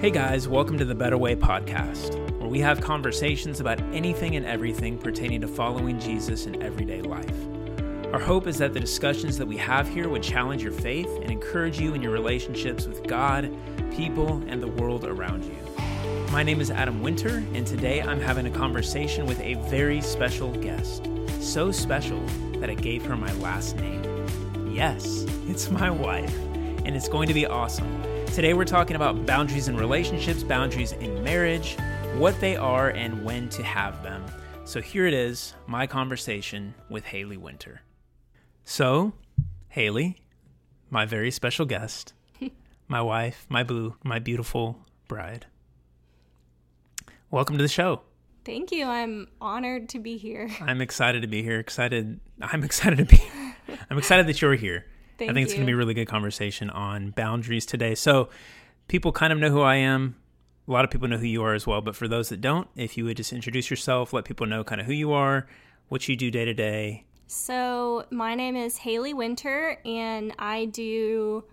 Hey guys, welcome to the Better Way podcast, where we have conversations about anything and everything pertaining to following Jesus in everyday life. Our hope is that the discussions that we have here would challenge your faith and encourage you in your relationships with God, people, and the world around you. My name is Adam Winter, and today I'm having a conversation with a very special guest. So special that I gave her my last name. Yes, it's my wife, and it's going to be awesome. Today, we're talking about boundaries in relationships, boundaries in marriage, what they are, and when to have them. So, here it is my conversation with Hali Winter. So, Hali, my very special guest, my wife, my boo, my beautiful bride. Welcome to the show. Thank you. I'm honored to be here. I'm excited to be here. Excited. I'm excited to be. I'm excited that you're here. Thank I think it's going to be a really good conversation on boundaries today. So, people kind of know who I am. A lot of people know who you are as well. But for those that don't, if you would just introduce yourself, let people know kind of who you are, what you do day to day. So, my name is Hali Winter, and I do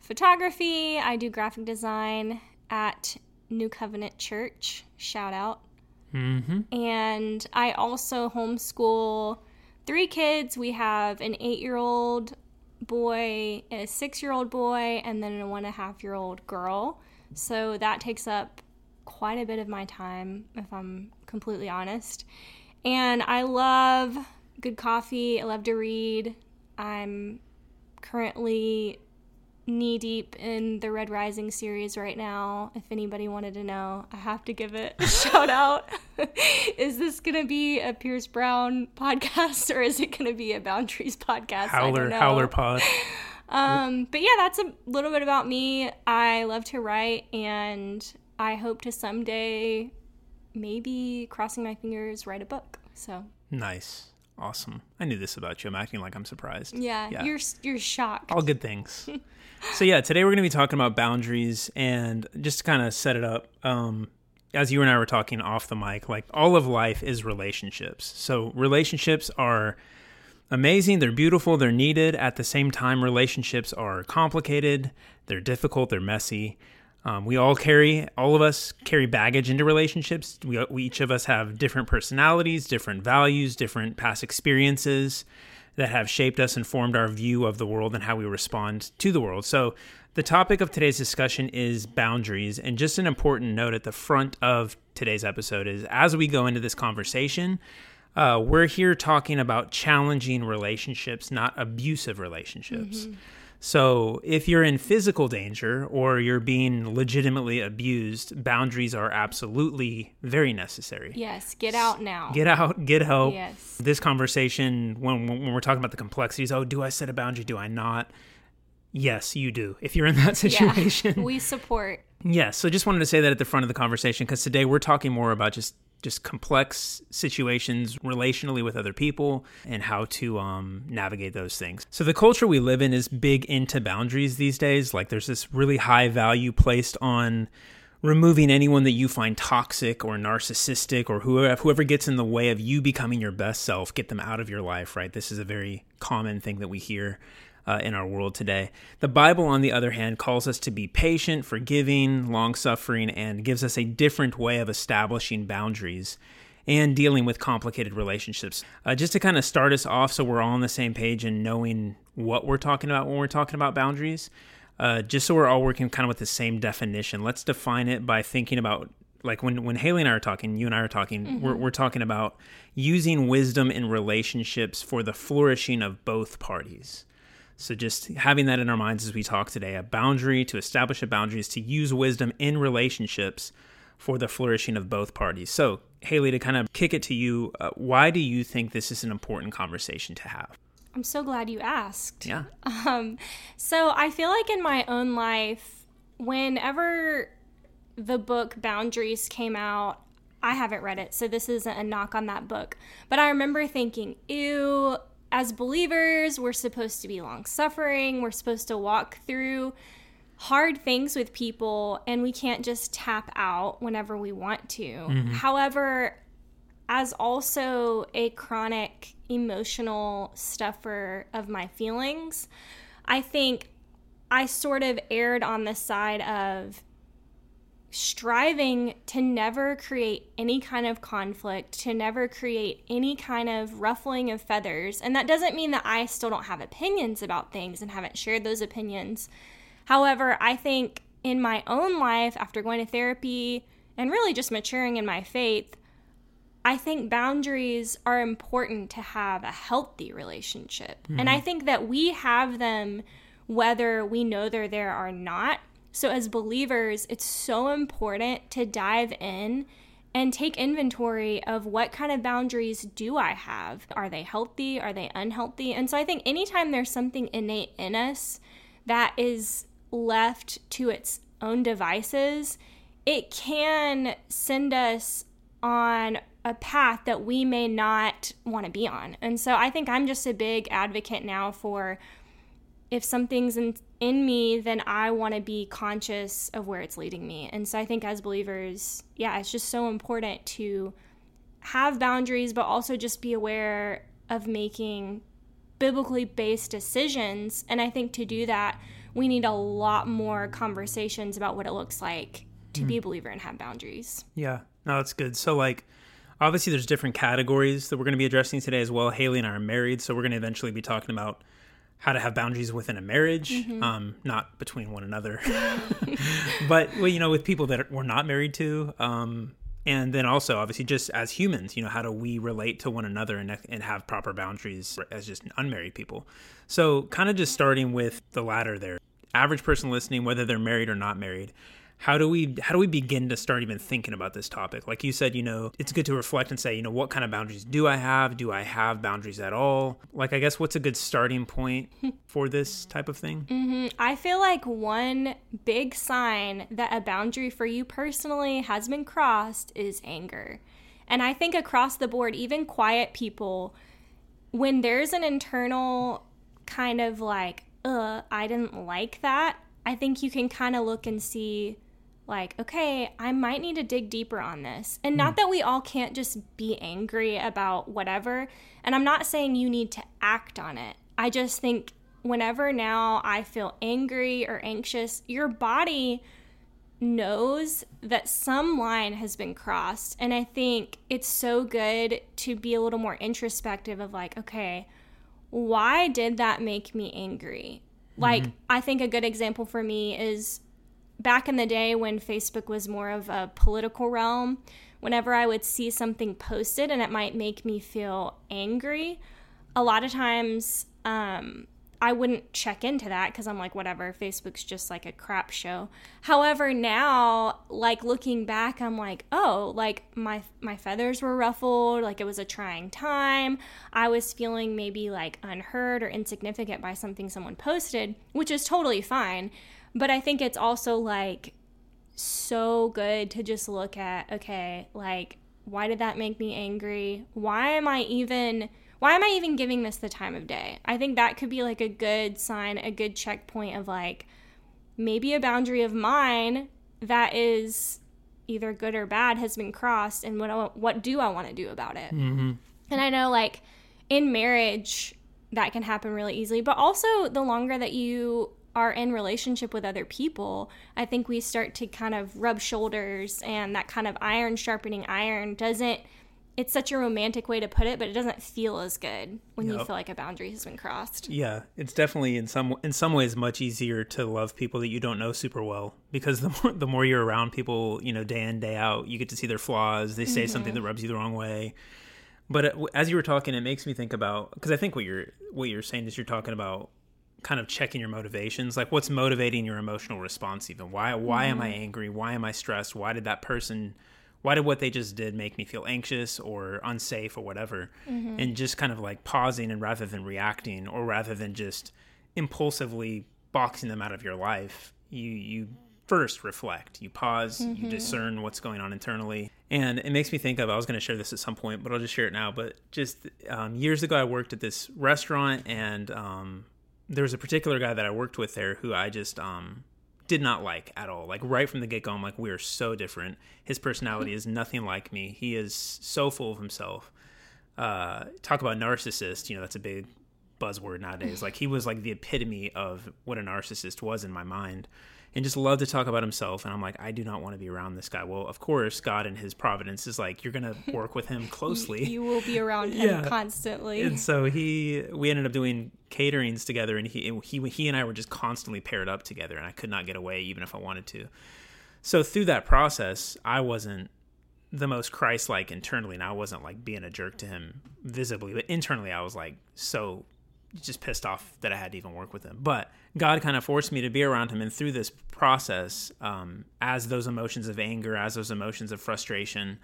photography, I do graphic design at New Covenant Church. Shout out. Mm-hmm. And I also homeschool three kids. We have an eight year old, boy, a six year old boy, and then a one and a half year old girl. So that takes up quite a bit of my time, if I'm completely honest. And I love good coffee, I love to read. I'm currently knee deep in the Red Rising series right now. If anybody wanted to know, I have to give it a shout out. is this going to be a Pierce Brown podcast or is it going to be a Boundaries podcast? Howler, Howler pod. Um, but yeah, that's a little bit about me. I love to write and I hope to someday, maybe crossing my fingers, write a book. So nice. Awesome. I knew this about you. I'm acting like I'm surprised. Yeah, yeah. you're you're shocked. All good things. so yeah, today we're going to be talking about boundaries and just to kind of set it up. Um, as you and I were talking off the mic, like all of life is relationships. So relationships are amazing, they're beautiful, they're needed. At the same time, relationships are complicated, they're difficult, they're messy. Um, we all carry, all of us carry baggage into relationships. We, we, each of us have different personalities, different values, different past experiences that have shaped us and formed our view of the world and how we respond to the world. So, the topic of today's discussion is boundaries. And just an important note at the front of today's episode is as we go into this conversation, uh, we're here talking about challenging relationships, not abusive relationships. Mm-hmm. So, if you're in physical danger or you're being legitimately abused, boundaries are absolutely very necessary. Yes, get out now. Get out, get help. Yes. This conversation, when, when we're talking about the complexities, oh, do I set a boundary? Do I not? Yes, you do. If you're in that situation, yeah, we support. Yes. So, just wanted to say that at the front of the conversation because today we're talking more about just just complex situations relationally with other people and how to um, navigate those things. So, the culture we live in is big into boundaries these days. Like, there's this really high value placed on removing anyone that you find toxic or narcissistic or whoever, whoever gets in the way of you becoming your best self, get them out of your life, right? This is a very common thing that we hear uh, in our world today. The Bible, on the other hand, calls us to be patient, forgiving, long suffering, and gives us a different way of establishing boundaries and dealing with complicated relationships. Uh, just to kind of start us off so we're all on the same page and knowing what we're talking about when we're talking about boundaries, uh, just so we're all working kind of with the same definition, let's define it by thinking about like when when Hali and I are talking, you and I are talking, mm-hmm. we're we're talking about using wisdom in relationships for the flourishing of both parties. So, just having that in our minds as we talk today a boundary to establish a boundary is to use wisdom in relationships for the flourishing of both parties. So, Hali, to kind of kick it to you, uh, why do you think this is an important conversation to have? I'm so glad you asked. Yeah. Um, so, I feel like in my own life, whenever the book Boundaries came out, I haven't read it, so this isn't a knock on that book. But I remember thinking, ew, as believers, we're supposed to be long suffering, we're supposed to walk through hard things with people, and we can't just tap out whenever we want to. Mm-hmm. However, as also a chronic emotional stuffer of my feelings, I think I sort of erred on the side of striving to never create any kind of conflict, to never create any kind of ruffling of feathers. And that doesn't mean that I still don't have opinions about things and haven't shared those opinions. However, I think in my own life, after going to therapy and really just maturing in my faith, I think boundaries are important to have a healthy relationship. Mm-hmm. And I think that we have them whether we know they're there or not. So, as believers, it's so important to dive in and take inventory of what kind of boundaries do I have? Are they healthy? Are they unhealthy? And so, I think anytime there's something innate in us that is left to its own devices, it can send us on a path that we may not want to be on. And so I think I'm just a big advocate now for if something's in, in me, then I want to be conscious of where it's leading me. And so I think as believers, yeah, it's just so important to have boundaries, but also just be aware of making biblically based decisions. And I think to do that, we need a lot more conversations about what it looks like to mm. be a believer and have boundaries. Yeah, no, that's good. So, like, obviously, there's different categories that we're going to be addressing today as well. Hali and I are married, so we're going to eventually be talking about how to have boundaries within a marriage, mm-hmm. um, not between one another, but well, you know, with people that we're not married to, um, and then also obviously just as humans, you know, how do we relate to one another and and have proper boundaries as just unmarried people? So, kind of just starting with the latter there, average person listening, whether they're married or not married, how do we how do we begin to start even thinking about this topic? Like you said you know it's good to reflect and say you know what kind of boundaries do i have? Do i have boundaries at all? Like i guess what's a good starting point for this type of thing? Mm-hmm. i feel like one big sign that a boundary for you personally has been crossed is anger. And i think across the board even quiet people when there's an internal kind of like uh i didn't like that I think you can kind of look and see like, okay, I might need to dig deeper on this. And not mm. that we all can't just be angry about whatever. And I'm not saying you need to act on it. I just think whenever now I feel angry or anxious, your body knows that some line has been crossed. And I think it's so good to be a little more introspective of like, okay, why did that make me angry? Like, mm-hmm. I think a good example for me is back in the day when Facebook was more of a political realm, whenever I would see something posted and it might make me feel angry, a lot of times um, I wouldn't check into that because I'm like, whatever, Facebook's just like a crap show. However, now, like looking back, I'm like, oh, like my my feathers were ruffled, like it was a trying time. I was feeling maybe like unheard or insignificant by something someone posted, which is totally fine. But I think it's also like so good to just look at okay, like why did that make me angry? Why am I even why am I even giving this the time of day? I think that could be like a good sign, a good checkpoint of like maybe a boundary of mine that is either good or bad has been crossed and what what do I want to do about it? Mm-hmm. And I know like in marriage that can happen really easily, but also the longer that you are in relationship with other people, I think we start to kind of rub shoulders and that kind of iron sharpening iron doesn't it's such a romantic way to put it, but it doesn't feel as good when yep. you feel like a boundary has been crossed. Yeah, it's definitely in some in some ways much easier to love people that you don't know super well because the more the more you're around people, you know, day in day out, you get to see their flaws. They say mm-hmm. something that rubs you the wrong way. But uh, as you were talking, it makes me think about because I think what you're what you're saying is you're talking about kind of checking your motivations like what's motivating your emotional response even why why mm-hmm. am i mm-hmm. angry why am i stressed why did that person why did what they just did make me feel anxious or unsafe or whatever mm-hmm. and just kind of like pausing and rather than reacting or rather than just impulsively boxing them out of your life you you first reflect you pause mm-hmm. you discern what's going on internally and it makes me think of i was going to share this at some point but i'll just share it now but just um, years ago i worked at this restaurant and um, there was a particular guy that I worked with there who I just um, did not like at all. Like right from the get go, I'm like, we are so different. His personality is nothing like me. He is so full of himself. Uh, talk about narcissist. You know, that's a big buzzword nowadays. Like he was like the epitome of what a narcissist was in my mind. And just loved to talk about himself. And I'm like, I do not want to be around this guy. Well, of course, God and His providence is like, you're gonna work with him closely. you will be around him Yeah. constantly. and so he, we ended up doing caterings together, and he, he, he and I were just constantly paired up together, and I could not get away even if I wanted to. So through that process, I wasn't the most Christ-like internally, and I wasn't like being a jerk to him visibly, but internally, I was like so just pissed off that I had to even work with him. But God kind of forced me to be around him, and through this process, um, as those emotions of anger, as those emotions of frustration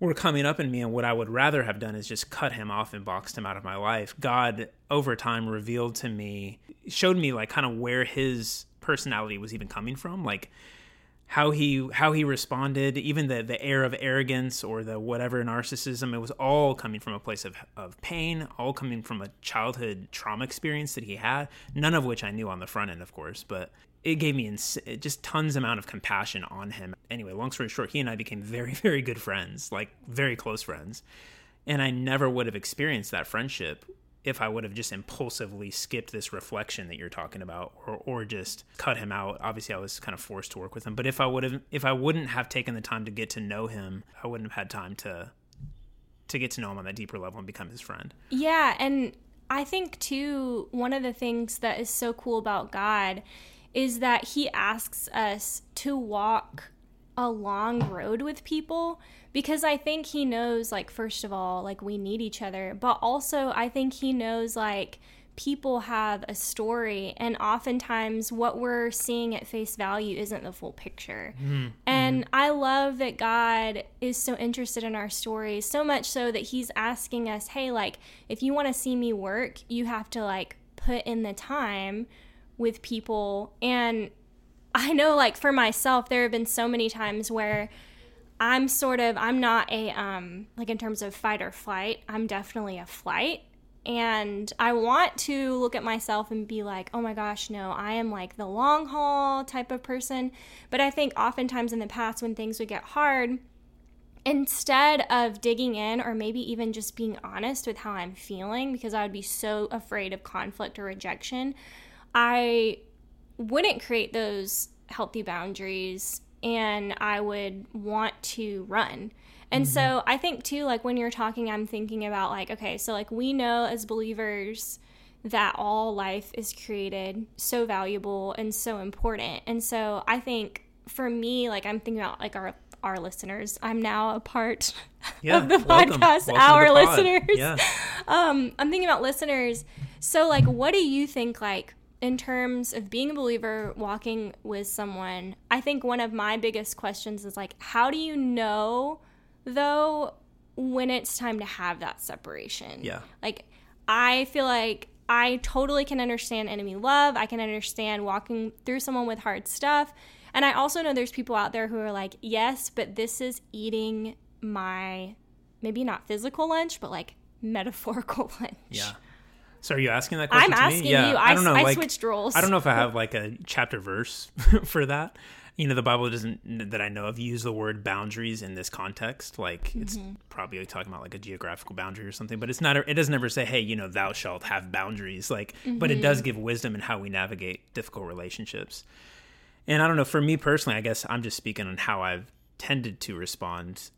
were coming up in me, and what I would rather have done is just cut him off and boxed him out of my life. God, over time, revealed to me, showed me like kind of where his personality was even coming from, like how he how he responded, even the the air of arrogance or the whatever narcissism, it was all coming from a place of of pain, all coming from a childhood trauma experience that he had. None of which I knew on the front end, of course, but it gave me ins- just tons amount of compassion on him. Anyway, long story short, he and I became very very good friends, like very close friends, and I never would have experienced that friendship if I would have just impulsively skipped this reflection that you're talking about or, or just cut him out. Obviously I was kind of forced to work with him. But if I would have if I wouldn't have taken the time to get to know him, I wouldn't have had time to to get to know him on that deeper level and become his friend. Yeah, and I think too one of the things that is so cool about God is that he asks us to walk a long road with people because I think he knows like first of all like we need each other, but also I think he knows like people have a story and oftentimes what we're seeing at face value isn't the full picture. Mm-hmm. Mm-hmm. And I love that God is so interested in our stories, so much so that he's asking us, "Hey, like if you want to see me work, you have to like put in the time with people." And I know like for myself there have been so many times where I'm sort of I'm not a um like in terms of fight or flight, I'm definitely a flight. And I want to look at myself and be like, oh my gosh, no, I am like the long haul type of person. But I think oftentimes in the past, when things would get hard, instead of digging in or maybe even just being honest with how I'm feeling, because I would be so afraid of conflict or rejection, I wouldn't create those healthy boundaries and I would want to run. And so I think too, like when you're talking, I'm thinking about like, okay, so like we know as believers that all life is created so valuable and so important. And so I think for me, like I'm thinking about like our our listeners. I'm now a part Yeah, of the welcome. podcast. Welcome our the listeners Yeah. um, I'm thinking about listeners. So, like, what do you think, like, in terms of being a believer, walking with someone? I think one of my biggest questions is, like, how do you know, though, when it's time to have that separation? Yeah. Like, I feel like I totally can understand enemy love. I can understand walking through someone with hard stuff. And I also know there's people out there who are like, yes, but this is eating my maybe not physical lunch, but like metaphorical lunch. Yeah. So are you asking that question I'm to asking me? Yeah. you. I I, don't know. I like, switched roles. I don't know if I have like a chapter verse for that. You know, the Bible doesn't that I know of use the word boundaries in this context. Like it's Mm-hmm. probably talking about like a geographical boundary or something, but it's not. It doesn't ever say, "Hey, you know, thou shalt have boundaries." Like, but it Mm-hmm. does give wisdom in how we navigate difficult relationships. And I don't know. For me personally, I guess I'm just speaking on how I've tended to respond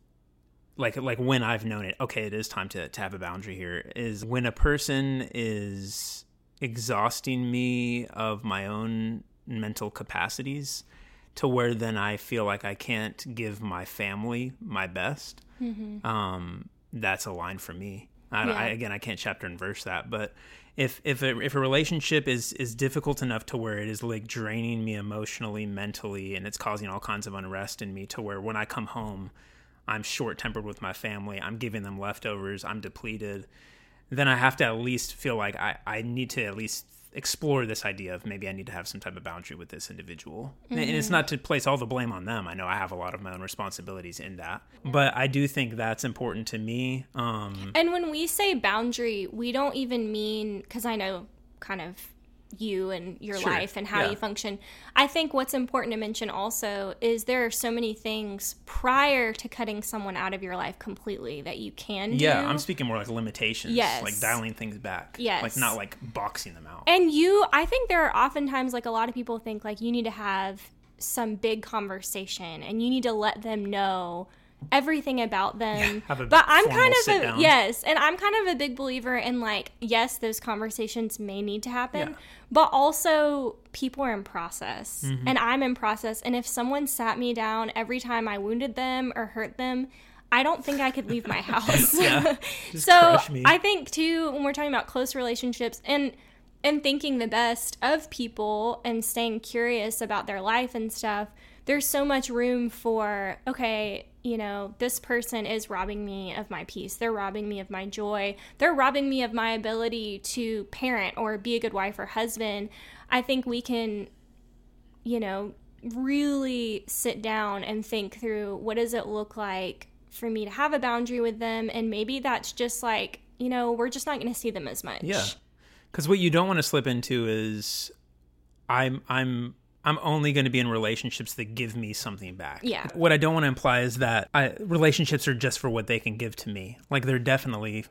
like like when I've known it, okay, it is time to, to have a boundary here, is when a person is exhausting me of my own mental capacities to where then I feel like I can't give my family my best. Um, that's a line for me. I, Yeah. I, again, I can't chapter and verse that, but if if a, if a relationship is is difficult enough to where it is like draining me emotionally, mentally, and it's causing all kinds of unrest in me, to where when I come home, I'm short tempered with my family, I'm giving them leftovers, I'm depleted, then I have to at least feel like I, I need to at least explore this idea of maybe I need to have some type of boundary with this individual. And it's not to place all the blame on them. I know I have a lot of my own responsibilities in that. But I do think that's important to me. Um And when we say boundary, we don't even mean because I know kind of you and your Sure. life and how Yeah. you function. I think what's important to mention also is there are so many things prior to cutting someone out of your life completely that you can do. Yeah, I'm speaking more like limitations. Yes. Like dialing things back. Yes. Like not like boxing them out. And you, I think there are oftentimes like a lot of people think like you need to have some big conversation and you need to let them know everything about them. have a but I'm kind of a down. yes, and I'm kind of a big believer in like yes, those conversations may need to happen, Yeah. but also people are in process Mm-hmm. and I'm in process and if someone sat me down every time I wounded them or hurt them, I don't think I could leave my house. Yeah. So. I think too when we're talking about close relationships and and thinking the best of people and staying curious about their life and stuff, there's so much room for okay, you know, this person is robbing me of my peace. They're robbing me of my joy. They're robbing me of my ability to parent or be a good wife or husband. I think we can you know, really sit down and think through what does it look like for me to have a boundary with them and maybe that's just like, you know, we're just not going to see them as much. Yeah. Because what you don't want to slip into is, I'm I'm I'm only going to be in relationships that give me something back. Yeah. What I don't want to imply is that I, relationships are just for what they can give to me. Like they're definitely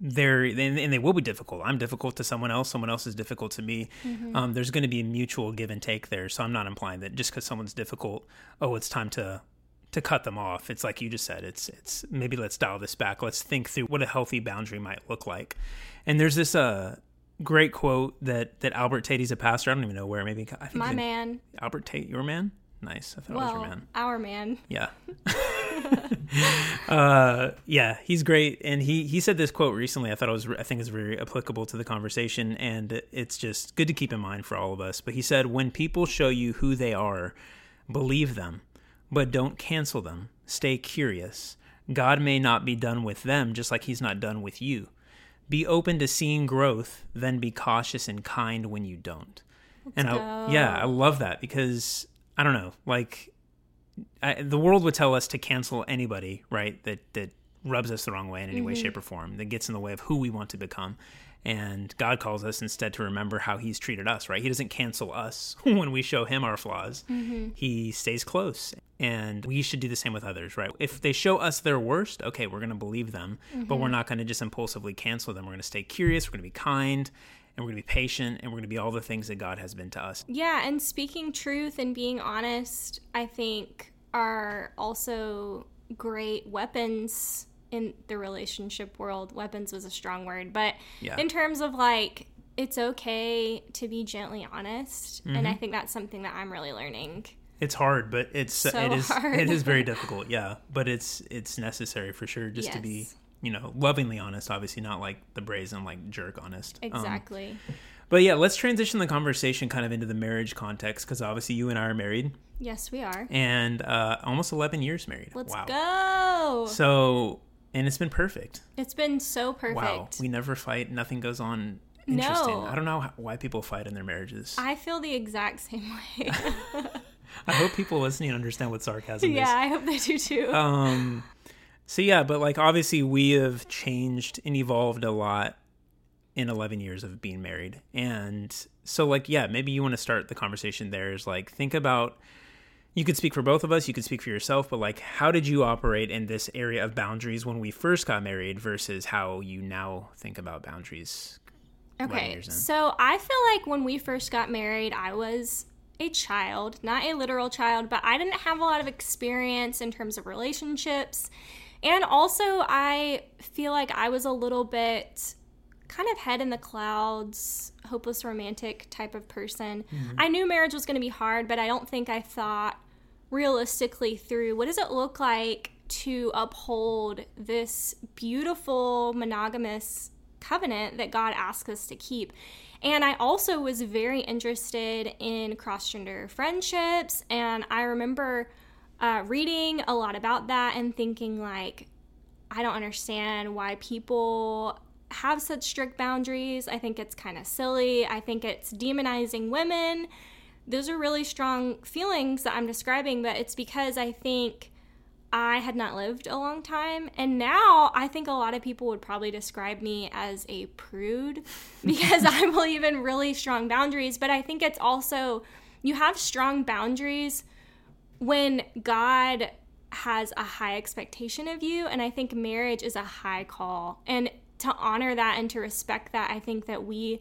they're and and they will be difficult. I'm difficult to someone else. Someone else is difficult to me. Um, there's going to be a mutual give and take there. So I'm not implying that just because someone's difficult, oh, it's time to to cut them off. It's like you just said. It's it's maybe let's dial this back. Let's think through what a healthy boundary might look like. And there's this uh great quote that that Albert Tate. He's a pastor. I don't even know where. Maybe I think My man. Albert Tate, your man. Nice. I thought it was your man. our man. Yeah. uh, yeah, he's great, and he he said this quote recently. I thought it was I think is very applicable to the conversation, and it's just good to keep in mind for all of us. But he said, "When people show you who they are, believe them, but don't cancel them. Stay curious. God may not be done with them, just like He's not done with you. Be open to seeing growth, then be cautious and kind when you don't." and I, yeah, I love that because I don't know, like I, the world would tell us to cancel anybody, right? That that rubs us the wrong way in any way, mm-hmm. shape, or form. That gets in the way of who we want to become. And God calls us instead to remember how He's treated us, right? He doesn't cancel us when we show Him our flaws. Mm-hmm. He stays close, and we should do the same with others, right? If they show us their worst, okay, we're going to believe them, but we're mm-hmm. not going to just impulsively cancel them. We're going to stay curious. We're going to be kind. And we're going to be patient, and we're going to be all the things that God has been to us. Yeah, and speaking truth and being honest, I think are also great weapons in the relationship world. Weapons was a strong word, but Yeah. in terms of like it's okay to be gently honest, and Mm-hmm. I think that's something that I'm really learning. It's hard, but it's So it is hard. it is very difficult. Yeah, but it's it's necessary for sure just to be you know lovingly honest. Obviously, not like the brazen like jerk honest. Um, Exactly. But yeah, let's transition the conversation kind of into the marriage context because obviously you and I are married yes, we are. and uh, almost eleven years married. Let's wow. go. So and it's been perfect. it's been so perfect. Wow, we never fight. Nothing goes on. Interesting. No. I don't know how, why people fight in their marriages. I, I feel the exact same way. I hope people listening understand what sarcasm is. yeah, I hope they do too. Um, so yeah, but like obviously we have changed and evolved a lot in 11 years of being married. And so like yeah, maybe you want to start the conversation there is like think about you could speak for both of us, you could speak for yourself, but like how did you operate in this area of boundaries when we first got married versus how you now think about boundaries? Okay, so I feel like when we first got married, I was a child, not a literal child, but I didn't have a lot of experience in terms of relationships. And also, I feel like I was a little bit kind of head in the clouds, hopeless romantic type of person. I knew marriage was going to be hard, but I don't think I thought realistically through what does it look like to uphold this beautiful monogamous covenant that God asks us to keep. And I also was very interested in cross gender friendships. And I remember uh, reading a lot about that and thinking, like, I don't understand why people have such strict boundaries. I think it's kind of silly. I think it's demonizing women. Those are really strong feelings that I'm describing, but it's because I think I had not lived a long time. And now I think a lot of people would probably describe me as a prude because I believe in really strong boundaries. But I think it's also, you have strong boundaries when God has a high expectation of you. And I think marriage is a high call. And to honor that and to respect that, I think that we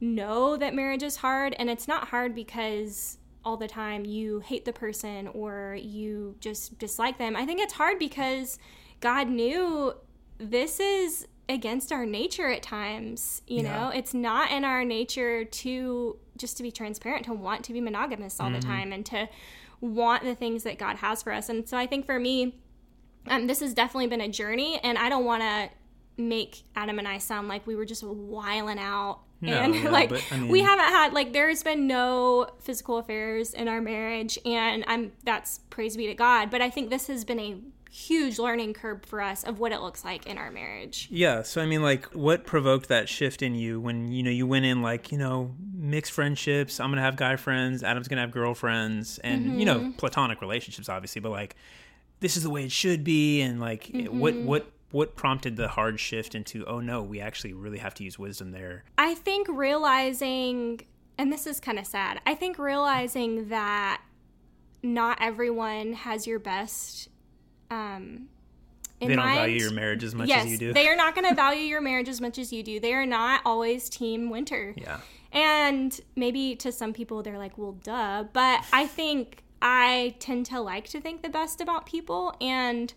know that marriage is hard. And it's not hard because all the time you hate the person or you just dislike them. I think it's hard because God knew this is against our nature at times, you yeah. know. It's not in our nature to just to be transparent, to want to be monogamous all mm-hmm. the time and to want the things that God has for us. And so I think for me, um, this has definitely been a journey, and I don't want to make Adam and I sound like we were just wiling out no, and yeah, like but, I mean, we haven't had like there's been no physical affairs in our marriage and i'm that's praise be to god but i think this has been a huge learning curve for us of what it looks like in our marriage yeah so i mean like what provoked that shift in you when you know you went in like you know mixed friendships i'm gonna have guy friends adam's gonna have girlfriends and mm-hmm. you know mm-hmm. platonic relationships obviously but like this is the way it should be and like mm-hmm. what what what prompted the hard shift into oh no we actually really have to use wisdom there? I think realizing and this is kind of sad i think realizing that not everyone has your best um they don't mind. value your marriage as much yes, as you do. they are not going to value your marriage as much as you do. They are not always team winter. Yeah. And maybe to some people they're like well duh but i think i tend to like to think the best about people and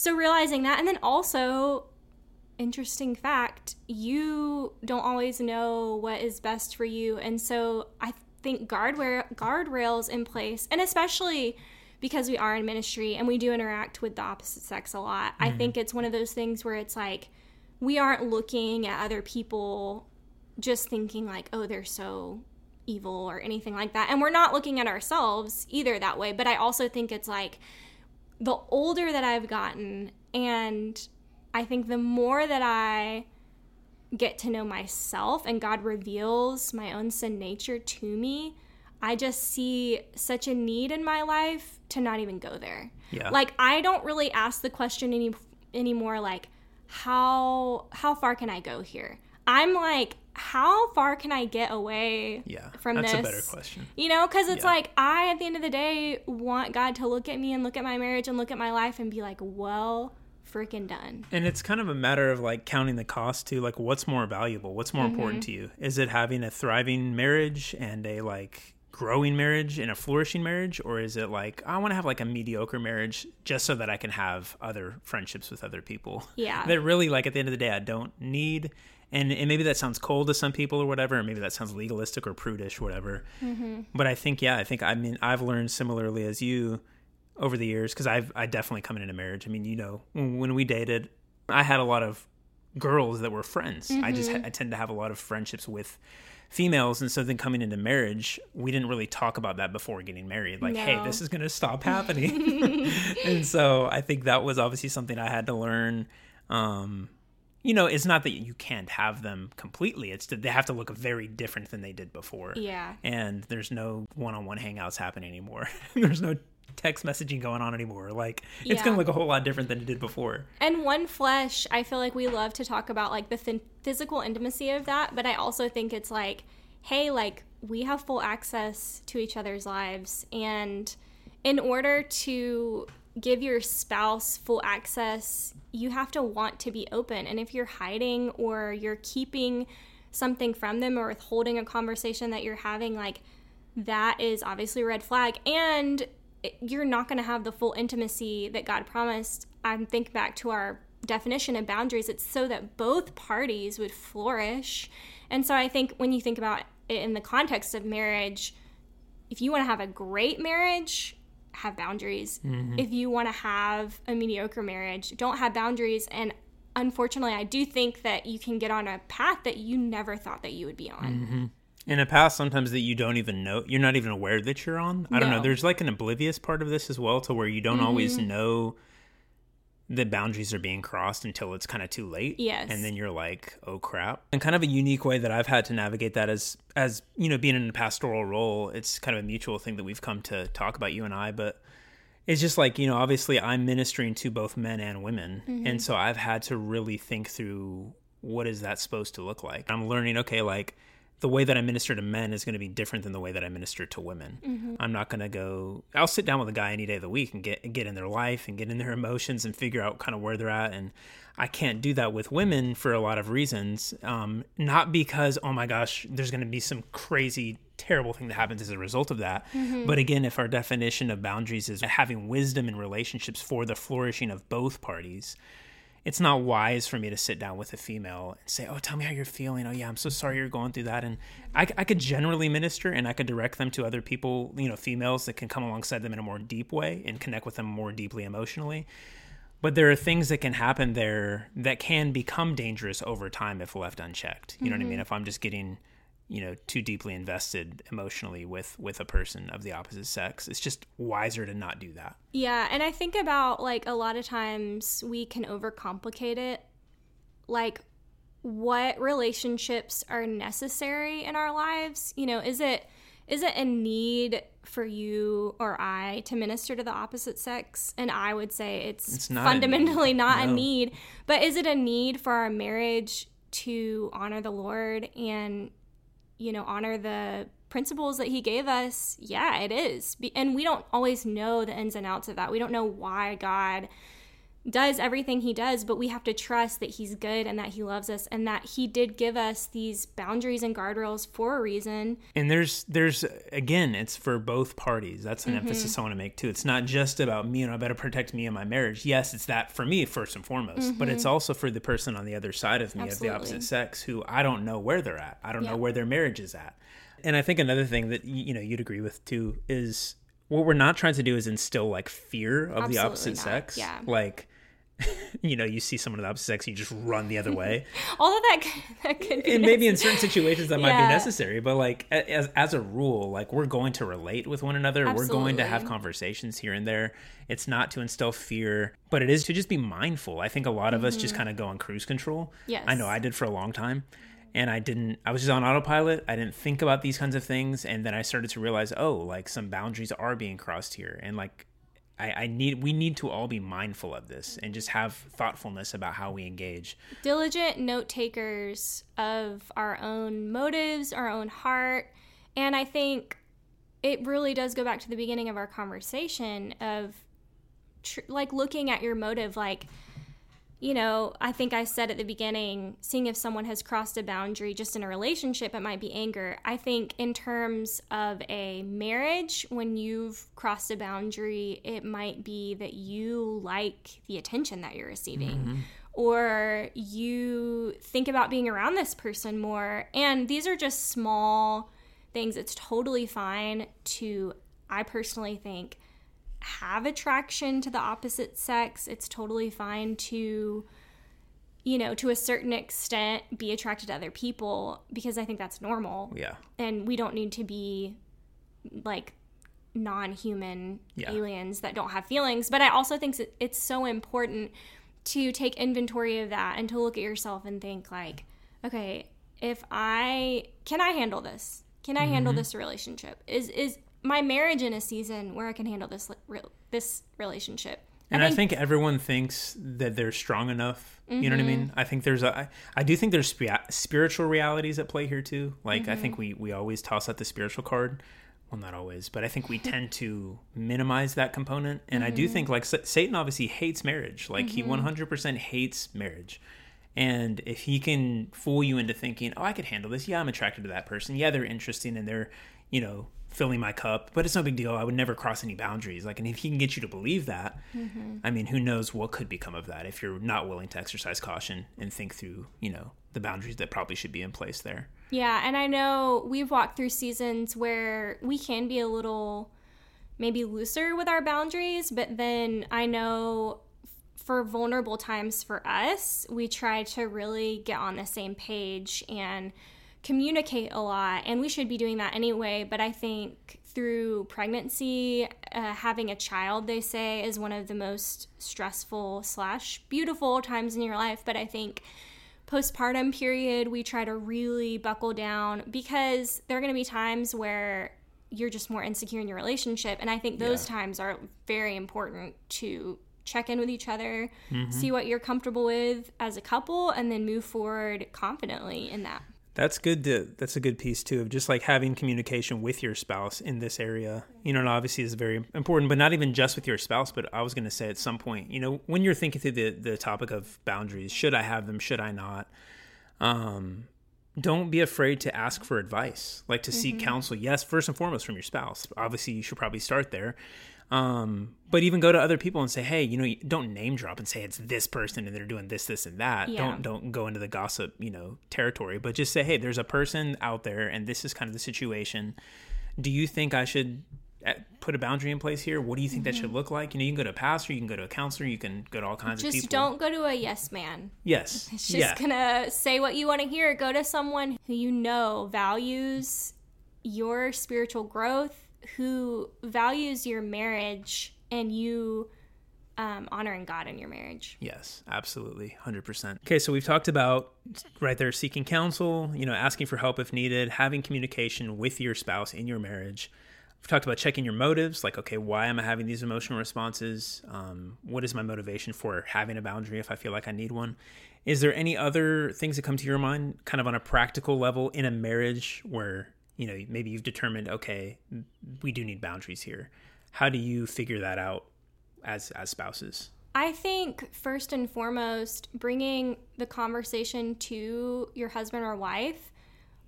so realizing that, and then also, interesting fact, you don't always know what is best for you, and so I think guardrail guardrails in place, and especially because we are in ministry and we do interact with the opposite sex a lot. Mm-hmm. I think it's one of those things where it's like we aren't looking at other people just thinking like, oh, they're so evil or anything like that. And we're not looking at ourselves either that way. But I also think it's like the older that I've gotten, and I think the more that I get to know myself and God reveals my own sin nature to me, I just see such a need in my life to not even go there. Yeah. Like I don't really ask the question any anymore like how how far can I go here? I'm like how far can I get away yeah, from that's this? That's a better question. You know, because it's yeah. like I, at the end of the day, want God to look at me and look at my marriage and look at my life and be like, well, freaking done. And it's kind of a matter of like counting the cost too. Like, what's more valuable? What's more mm-hmm. important to you? Is it having a thriving marriage and a like growing marriage and a flourishing marriage or is it like i want to have like a mediocre marriage just so that i can have other friendships with other people yeah that really like at the end of the day i don't need and, and maybe that sounds cold to some people or whatever or maybe that sounds legalistic or prudish or whatever mm-hmm. but i think yeah i think i mean i've learned similarly as you over the years because i've i definitely come into marriage i mean you know when we dated i had a lot of girls that were friends mm-hmm. i just mm-hmm. i tend to have a lot of friendships with females and so then coming into marriage we didn't really talk about that before getting married like no. hey this is going to stop happening and so i think that was obviously something i had to learn um, you know, it's not that you can't have them completely. It's that they have to look very different than they did before. Yeah. And there's no one-on-one hangouts happening anymore. there's no text messaging going on anymore. Like it's yeah. going to look a whole lot different than it did before. And one flesh, I feel like we love to talk about like the th- physical intimacy of that, but I also think it's like, hey, like we have full access to each other's lives and in order to give your spouse full access, you have to want to be open. And if you're hiding or you're keeping something from them or withholding a conversation that you're having, like that is obviously a red flag. And you're not going to have the full intimacy that God promised. I think back to our definition of boundaries, it's so that both parties would flourish. And so I think when you think about it in the context of marriage, if you want to have a great marriage, have boundaries. Mm-hmm. If you want to have a mediocre marriage, don't have boundaries. And unfortunately, I do think that you can get on a path that you never thought that you would be on. Mm-hmm. In a path sometimes that you don't even know, you're not even aware that you're on. I don't know. There's like an oblivious part of this as well, to where you don't mm-hmm. always know the boundaries are being crossed until it's kind of too late. Yes. And then you're like, oh crap. And kind of a unique way that I've had to navigate that is as as, you know, being in a pastoral role, it's kind of a mutual thing that we've come to talk about you and I, but it's just like you know obviously i'm ministering to both men and women mm-hmm. and so i've had to really think through what is that supposed to look like i'm learning okay like the way that i minister to men is going to be different than the way that i minister to women. I'm not going to go i'll sit down with a guy any day of the week and get get in their life and get in their emotions and figure out kind of where they're at and i can't do that with women for a lot of reasons um, not because oh my gosh there's going to be some crazy terrible thing that happens as a result of that. But again, if our definition of boundaries is having wisdom in relationships for the flourishing of both parties, it's not wise for me to sit down with a female and say, "Oh, tell me how you're feeling. Oh, yeah, I'm so sorry you're going through that." And I, I could generally minister and I could direct them to other people, you know, females that can come alongside them in a more deep way and connect with them more deeply emotionally. But there are things that can happen there that can become dangerous over time if left unchecked. You know what I mean? Mm-hmm. If I'm just getting you know too deeply invested emotionally with with a person of the opposite sex it's just wiser to not do that Yeah, and I think about like a lot of times we can overcomplicate it. Like what relationships are necessary in our lives? You know, is it is it a need for you or I to minister to the opposite sex? And I would say it's, It's not fundamentally need. not a need. But is it a need for our marriage to honor the Lord and you know, honor the principles that he gave us, yeah, it is. And we don't always know the ins and outs of that. We don't know why God does everything he does, but we have to trust that he's good and that he loves us and that he did give us these boundaries and guardrails for a reason. and there's there's again it's for both parties. That's an mm-hmm. emphasis i want to make too. It's not just about me and i better protect me and my marriage. Yes it's that for me first and foremost but it's mm-hmm. also for the person on the other side of me of the opposite sex who i don't know where they're at. I don't Yeah. know where their marriage is at. And i think another thing that you know you'd agree with too is what we're not trying to do is instill like fear of the opposite not. sex. Yeah. like you know you see someone of the opposite sex you just run the other way. Although that could, that could be and maybe in certain situations that might be necessary but like as, as a rule like we're going to relate with one another. We're going to have conversations here and there. It's not to instill fear but it is to just be mindful. I think a lot of us just kind of go on cruise control. Mm-hmm. Yes. i know i did for a long time and i didn't i was just on autopilot. I didn't think about these kinds of things and then i started to realize oh like some boundaries are being crossed here and like I, I need we need to all be mindful of this and just have thoughtfulness about how we engage diligent note takers of our own motives, our own heart. And I think it really does go back to the beginning of our conversation of tr- like looking at your motive like you know, I think I said at the beginning, seeing if someone has crossed a boundary just in a relationship, it might be anger. I think in terms of a marriage, when you've crossed a boundary, it might be that you like the attention that you're receiving. Mm-hmm. Or you think about being around this person more. And these are just small things. It's totally fine to, I personally think, have attraction to the opposite sex. It's totally fine to, you know, to a certain extent, be attracted to other people because I think that's normal. yeah And we don't need to be like non human Yeah. aliens that don't have feelings. But I also think it's so important to take inventory of that and to look at yourself and think, like, okay, if I can I handle this? Can I Mm-hmm. handle this relationship? Is is my marriage in a season where I can handle this re- this relationship? And I think, everyone thinks that they're strong enough. You know what I mean? Mm-hmm. I think there's a, I, I do think there's spi- spiritual realities at play here too. Like I think mm-hmm. we we always toss out the spiritual card. Well, not always, but I think we tend to minimize that component. And I do mm-hmm. think like Sa- Satan obviously hates marriage. Like he 100% hates marriage. And if he can fool you into thinking, oh, I could handle this. Yeah, I'm attracted to that person. Yeah, they're interesting and they're, you know, filling my cup, but it's no big deal. I would never cross any boundaries. Like, and if he can get you to believe that, mm-hmm. I mean, who knows what could become of that if you're not willing to exercise caution and think through, you know, the boundaries that probably should be in place there. Yeah, and I know we've walked through seasons where we can be a little maybe looser with our boundaries, but then I know for vulnerable times for us, we try to really get on the same page and communicate a lot. And we should be doing that anyway, but I think through pregnancy, uh, having a child, they say, is one of the most stressful slash beautiful times in your life. But I think postpartum period, we try to really buckle down because there are going to be times where you're just more insecure in your relationship. And I think those yeah. times are very important to check in with each other, mm-hmm. see what you're comfortable with as a couple, and then move forward confidently in that. That's good to that's a good piece too of just like having communication with your spouse in this area. You know, and obviously is very important, but not even just with your spouse, but I was gonna say at some point, you know, when you're thinking through the, the topic of boundaries, should I have them, should I not? Um, don't be afraid to ask for advice, like to mm-hmm. seek counsel. Yes, first and foremost from your spouse. Obviously, you should probably start there. Um, but even go to other people and say, hey, you know, don't name drop and say it's this person and they're doing this, this, and that. Yeah. Don't don't go into the gossip, you know, territory. But just say, hey, there's a person out there, and this is kind of the situation. Do you think I should eh, put a boundary in place here? What do you think mm-hmm. that should mm-hmm. look like? You know, you can go to a pastor, you can go to a counselor, you can go to all kinds just of people. Just don't go to a yes man. Yes. It's just yeah. gonna say what you want to hear. Go to someone who you know values your spiritual growth, who values your marriage and you um, honoring God in your marriage. Yes, absolutely, hundred percent. Okay, so we've talked about right there seeking counsel, you know, asking for help if needed, having communication with your spouse in your marriage. We've talked about checking your motives, like, okay, why am I having these emotional responses? Um, what is my motivation for having a boundary if I feel like I need one? Is there any other things that come to your mind, kind of on a practical level in a marriage where you know maybe you've determined, okay, we do need boundaries here? how do you figure that out as as spouses? I think first and foremost, bringing the conversation to your husband or wife,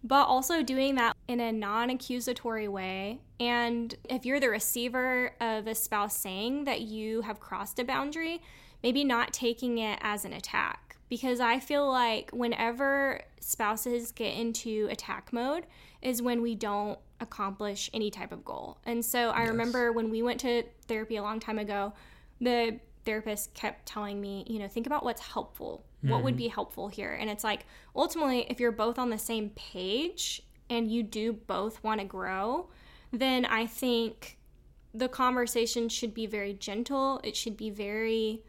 but also doing that in a non accusatory way. And if you're the receiver of a spouse saying that you have crossed a boundary, maybe not taking it as an attack. Because I feel like whenever spouses get into attack mode, is when we don't accomplish any type of goal. And so I yes. remember when we went to therapy a long time ago, the therapist kept telling me, you know, think about what's helpful. Mm-hmm. What would mm-hmm. be helpful here? And it's like ultimately if you're both on the same page and you do both want to grow, then I think the conversation should be very gentle. It should be very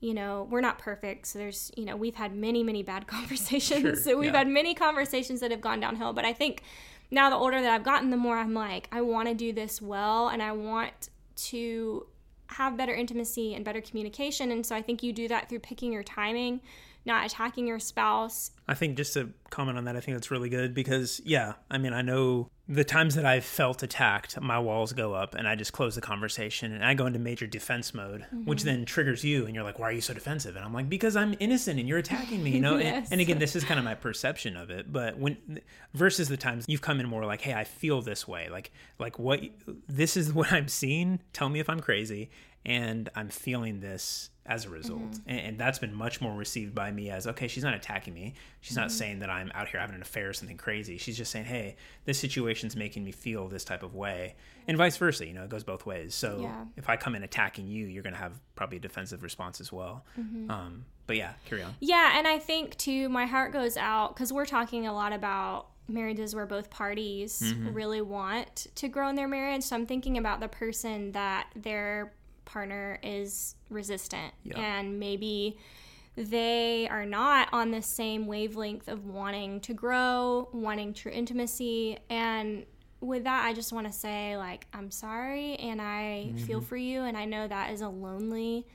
you know, we're not perfect. So there's, you know, we've had many, many bad conversations. Sure, so we've yeah. had many conversations that have gone downhill. But I think now the older that I've gotten, the more I'm like, I want to do this well and I want to have better intimacy and better communication. And so I think you do that through picking your timing, not attacking your spouse. I think just to comment on that, I think that's really good because, yeah, I mean, I know the times that I've felt attacked, my walls go up and I just close the conversation and I go into major defense mode, mm-hmm. which then triggers you and you're like, why are you so defensive? And I'm like, because I'm innocent and you're attacking me, you know? yes. and, and, again, this is kind of my perception of it, but when versus the times you've come in more like, hey, I feel this way, like, like what this is what I'm seeing. Tell me if I'm crazy and I'm feeling this as a result. Mm-hmm. And, and, that's been much more received by me as okay, she's not attacking me. She's mm-hmm. not saying that I'm out here having an affair or something crazy. She's just saying, hey, this situation's making me feel this type of way. And vice versa, you know, it goes both ways. So yeah. if I come in attacking you, you're going to have probably a defensive response as well. Mm-hmm. Um, but yeah, carry on. Yeah. And I think too, my heart goes out because we're talking a lot about marriages where both parties mm-hmm. really want to grow in their marriage. So I'm thinking about the person that they're partner is resistant yeah. and maybe they are not on the same wavelength of wanting to grow, wanting true intimacy. And with that, I just want to say, like, I'm sorry and I mm-hmm. feel for you. And I know that is a lonely,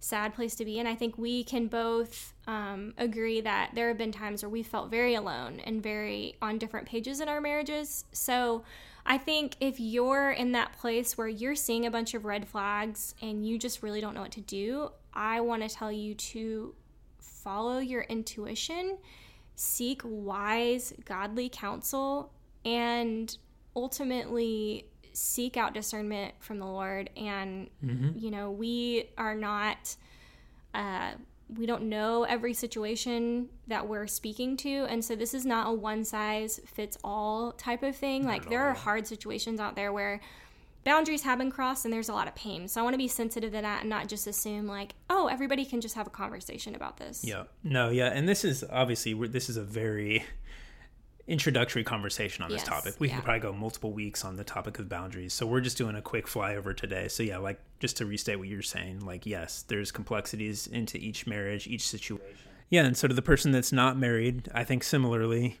sad place to be. And I think we can both um, agree that there have been times where we felt very alone and very on different pages in our marriages. So, I think if you're in that place where you're seeing a bunch of red flags and you just really don't know what to do, I want to tell you to follow your intuition, seek wise, godly counsel, and ultimately seek out discernment from the Lord. And, mm-hmm. you know, we are not. Uh, we don't know every situation that we're speaking to and so this is not a one size fits all type of thing. Not like there all. are hard situations out there where boundaries have been crossed and there's a lot of pain. So i want to be sensitive to that and not just assume like oh everybody can just have a conversation about this. Yeah. No yeah and this is obviously this is a very introductory conversation on this yes, topic. We yeah. could probably go multiple weeks on the topic of boundaries. So we're just doing a quick flyover today. So yeah, like just to restate what you're saying, like yes, there's complexities into each marriage, each situation. Yeah, and so to the person that's not married, I think similarly,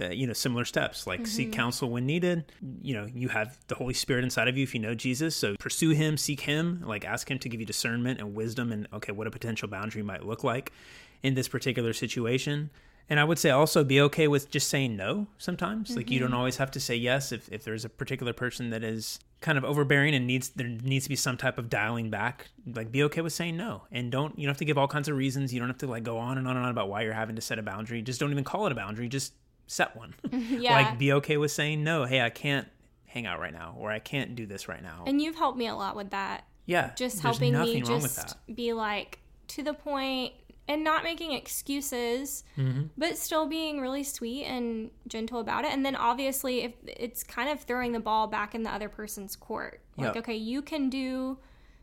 that, you know similar steps like seek mm-hmm. counsel when needed you know you have the holy spirit inside of you if you know jesus so pursue him seek him like ask him to give you discernment and wisdom and okay what a potential boundary might look like in this particular situation and I would say also be okay with just saying no sometimes. Like you don't mm-hmm. always have to say yes if, if there's a particular person that is kind of overbearing and needs there needs to be some type of dialing back. Like be okay with saying no. And don't you don't have to give all kinds of reasons. You don't have to like go on and on and on about why you're having to set a boundary. Just don't even call it a boundary. Just set one. Yeah. like be okay with saying no. Hey, I can't hang out right now or I can't do this right now. And you've helped me a lot with that. yeah. Just helping me just be like to the point and not making excuses, Mm-hmm. but still being really sweet and gentle about it. And then obviously, if it's kind of throwing the ball back in the other person's court, like, Yep. okay, you can do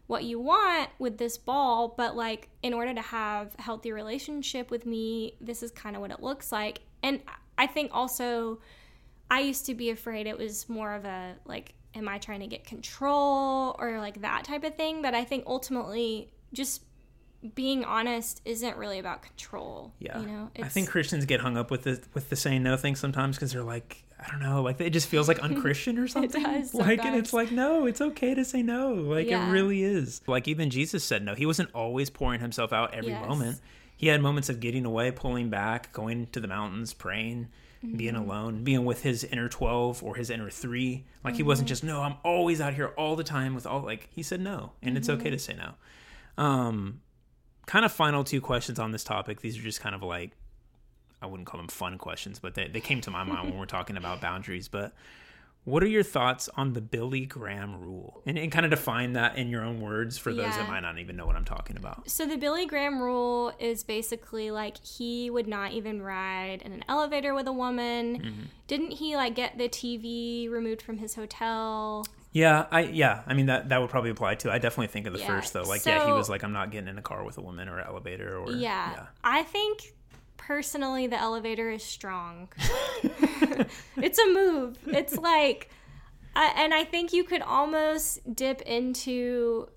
what you want with this ball, but like in order to have a healthy relationship with me, this is kind of what it looks like. And I think also I used to be afraid it was more of a like, am I trying to get control or like that type of thing? But I think ultimately, just being honest isn't really about control. Yeah, you know, I think Christians get hung up with the with the saying no thing sometimes because they're like, I don't know, like it just feels like unchristian or something. does like, and it's like, no, it's okay to say no. Like Yeah. it really is. Like even Jesus said no. He wasn't always pouring himself out every Yes. moment. He had moments of getting away, pulling back, going to the mountains, praying. Being Mm-hmm. alone, being with his inner 12 or his inner three. Like, he Mm-hmm. wasn't just, no, I'm always out here all the time with all, like, he said no. And it's Mm-hmm. okay to say no. Um, kind of final two questions on this topic. These are just kind of like I wouldn't call them fun questions, but they, they came to my mind when we're talking about boundaries. But what are your thoughts on the Billy Graham rule? And, and kind of define that in your own words for those that might not even know what I'm talking about. So the Billy Graham rule is basically like he would not even ride in an elevator with a woman. Mm-hmm. Didn't he like get the TV removed from his hotel? Yeah, I yeah, I mean that that would probably apply too. I definitely think of the Yeah, first though. Like yeah, he was like, I'm not getting in a car with a woman or an elevator or Yeah. I think personally the elevator is strong. it's a move. It's like I and I think you could almost dip into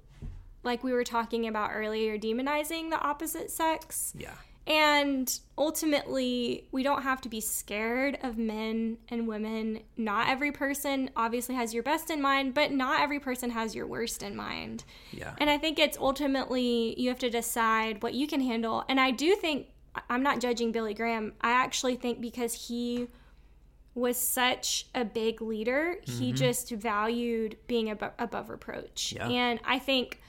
like we were talking about earlier demonizing the opposite sex. yeah. And ultimately, we don't have to be scared of men and women. Not every person obviously has your best in mind, but not every person has your worst in mind. Yeah. And I think it's ultimately you have to decide what you can handle. And I do think I'm not judging Billy Graham. I actually think because he was such a big leader, he mm-hmm. just valued being above, above reproach. Yeah. And I think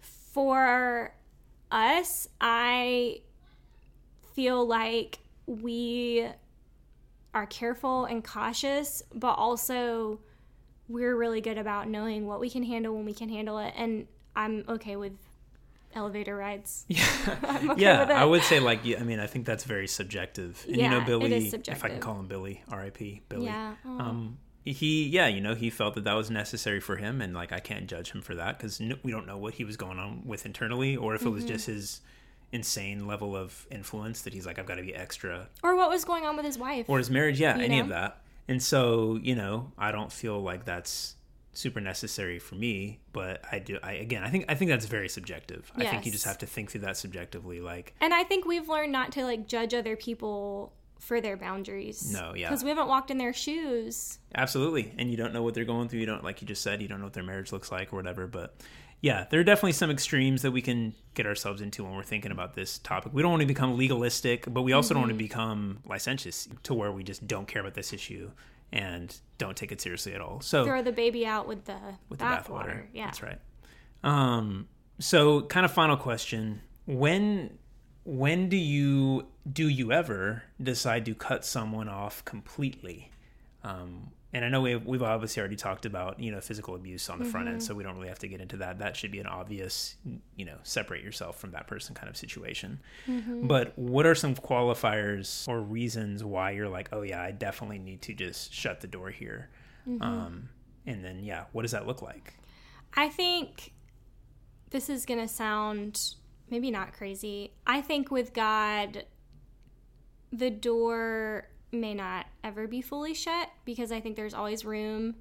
for us, I feel like we are careful and cautious, but also we're really good about knowing what we can handle when we can handle it. And I'm okay with elevator rides. I'm okay yeah. I would say like yeah, I mean I think that's very subjective. And you know Yeah, it Billy, if I can call him Billy, R.I.P. Billy. Yeah. Oh. Um, he yeah, you know he felt that that was necessary for him, and like I can't judge him for that because no, we don't know what he was going on with internally, or if it Mm-hmm. was just his insane level of influence that he's like I've got to be extra or what was going on with his wife. or his marriage, yeah, You any of that. And so, you know, I don't feel like that's super necessary for me, but I do I again, I think I think that's very subjective. I think you just have to think through that subjectively like and I think we've learned not to like judge other people for their boundaries. No, yeah. Because we haven't walked in their shoes. Absolutely. And you don't know what they're going through. You don't, like you just said, you don't know what their marriage looks like or whatever. But yeah, there are definitely some extremes that we can get ourselves into when we're thinking about this topic. We don't want to become legalistic, but we also don't want to Mm-hmm. become licentious to where we just don't care about this issue and don't take it seriously at all. So Throw the baby out with the with the bathwater. bathwater. Yeah. That's right. Um, so kind of final question. When when do you do you ever decide to cut someone off completely? Um, and I know we've, we've obviously already talked about you know physical abuse on the front Mm-hmm. end, so we don't really have to get into that. That should be an obvious you know separate yourself from that person kind of situation. Mm-hmm. But what are some qualifiers or reasons why you're like, oh yeah, I definitely need to just shut the door here? Mm-hmm. Um, and then yeah, what does that look like? I think this is going to sound maybe not crazy. I think with God, the door may not ever be fully shut because I think there's always room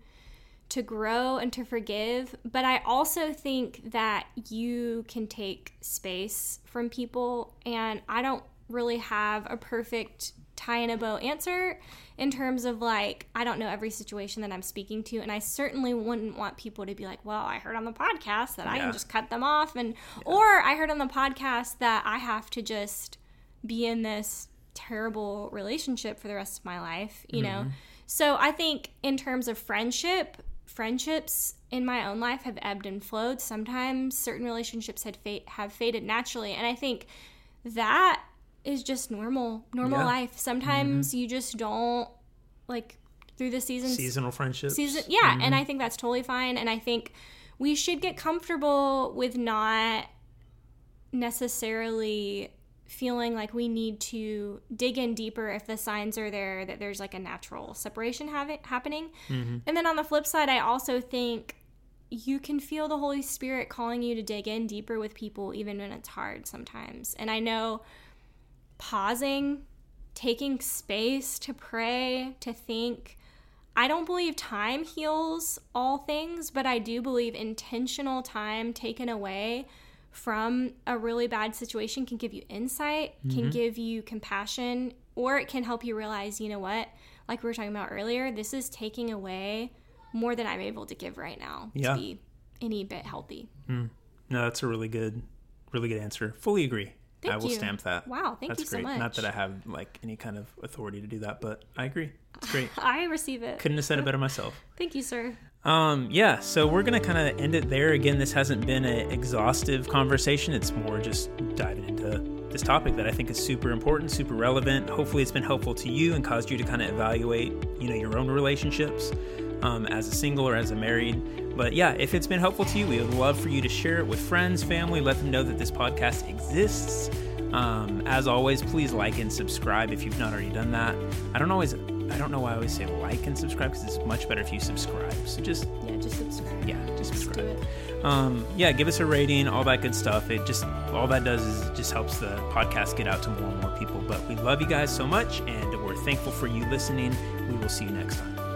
to grow and to forgive. But I also think that you can take space from people, and I don't really have a perfect tie in a bow answer in terms of like I don't know every situation that I'm speaking to and I certainly wouldn't want people to be like, "Well, I heard on the podcast that I can just cut them off and or I heard on the podcast that I have to just be in this terrible relationship for the rest of my life, you know. Mm-hmm. So I think in terms of friendship, friendships in my own life have ebbed and flowed. Sometimes certain relationships had fa- have faded naturally, and I think that is just normal, normal Yeah. life. Sometimes mm-hmm. you just don't like through the seasons Seasonal friendships. season yeah and mm-hmm. i think that's totally fine and i think we should get comfortable with not necessarily feeling like we need to dig in deeper if the signs are there that there's like a natural separation have- happening. Mm-hmm. And then on the flip side i also think you can feel the holy spirit calling you to dig in deeper with people even when it's hard sometimes. And i know pausing taking space to pray to think I don't believe time heals all things, but I do believe intentional time taken away from a really bad situation can give you insight, can mm-hmm. give you compassion, or it can help you realize, you know what, like we were talking about earlier, this is taking away more than I'm able to give right now Yeah. to be any bit healthy. Hmm. No, that's a really good, really good answer. Fully agree. Thank I will you. stamp that. Wow, thank that's you so great. much. Not that I have like any kind of authority to do that, but I agree. It's great. I receive it. Couldn't have said it better myself. Thank you, sir. Um, yeah, so we're gonna kind of end it there. Again, this hasn't been an exhaustive conversation. It's more just diving into this topic that I think is super important, super relevant. Hopefully, it's been helpful to you and caused you to kind of evaluate, you know, your own relationships um, as a single or as a married. But yeah, if it's been helpful to you, we would love for you to share it with friends, family. Let them know that this podcast exists. Um, as always, please like and subscribe if you've not already done that. I don't always, I don't know why I always say like and subscribe because it's much better if you subscribe. So just Yeah, just subscribe. yeah, just subscribe. Um, yeah, give us a rating, all that good stuff. It just all that does is it just helps the podcast get out to more and more people. But we love you guys so much, and we're thankful for you listening. We will see you next time.